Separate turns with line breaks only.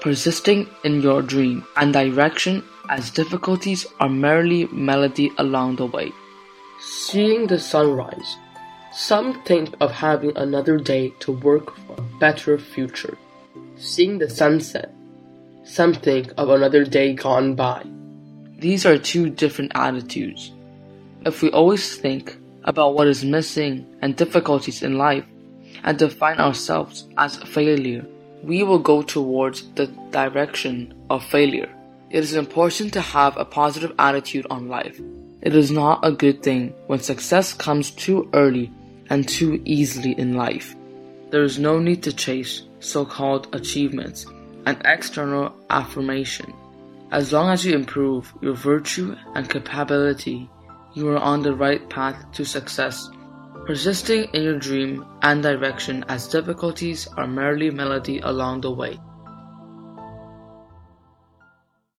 persisting in your dream and direction as difficulties are merely melody along the way.
Seeing the sunrise. Some think of having another day to work for a better future. Seeing the sunset. Some think of another day gone by.
These are two different attitudes. If we always think about what is missing and difficulties in life and define ourselves as a failure, we will go towards the direction of failure. It is important to have a positive attitude on life. It is not a good thing when success comes too early and too easily in life. There is no need to chase so called achievements and external affirmation. As long as you improve your virtue and capability, you are on the right path to success. Persisting in your dream and direction as difficulties are merely melody along the way.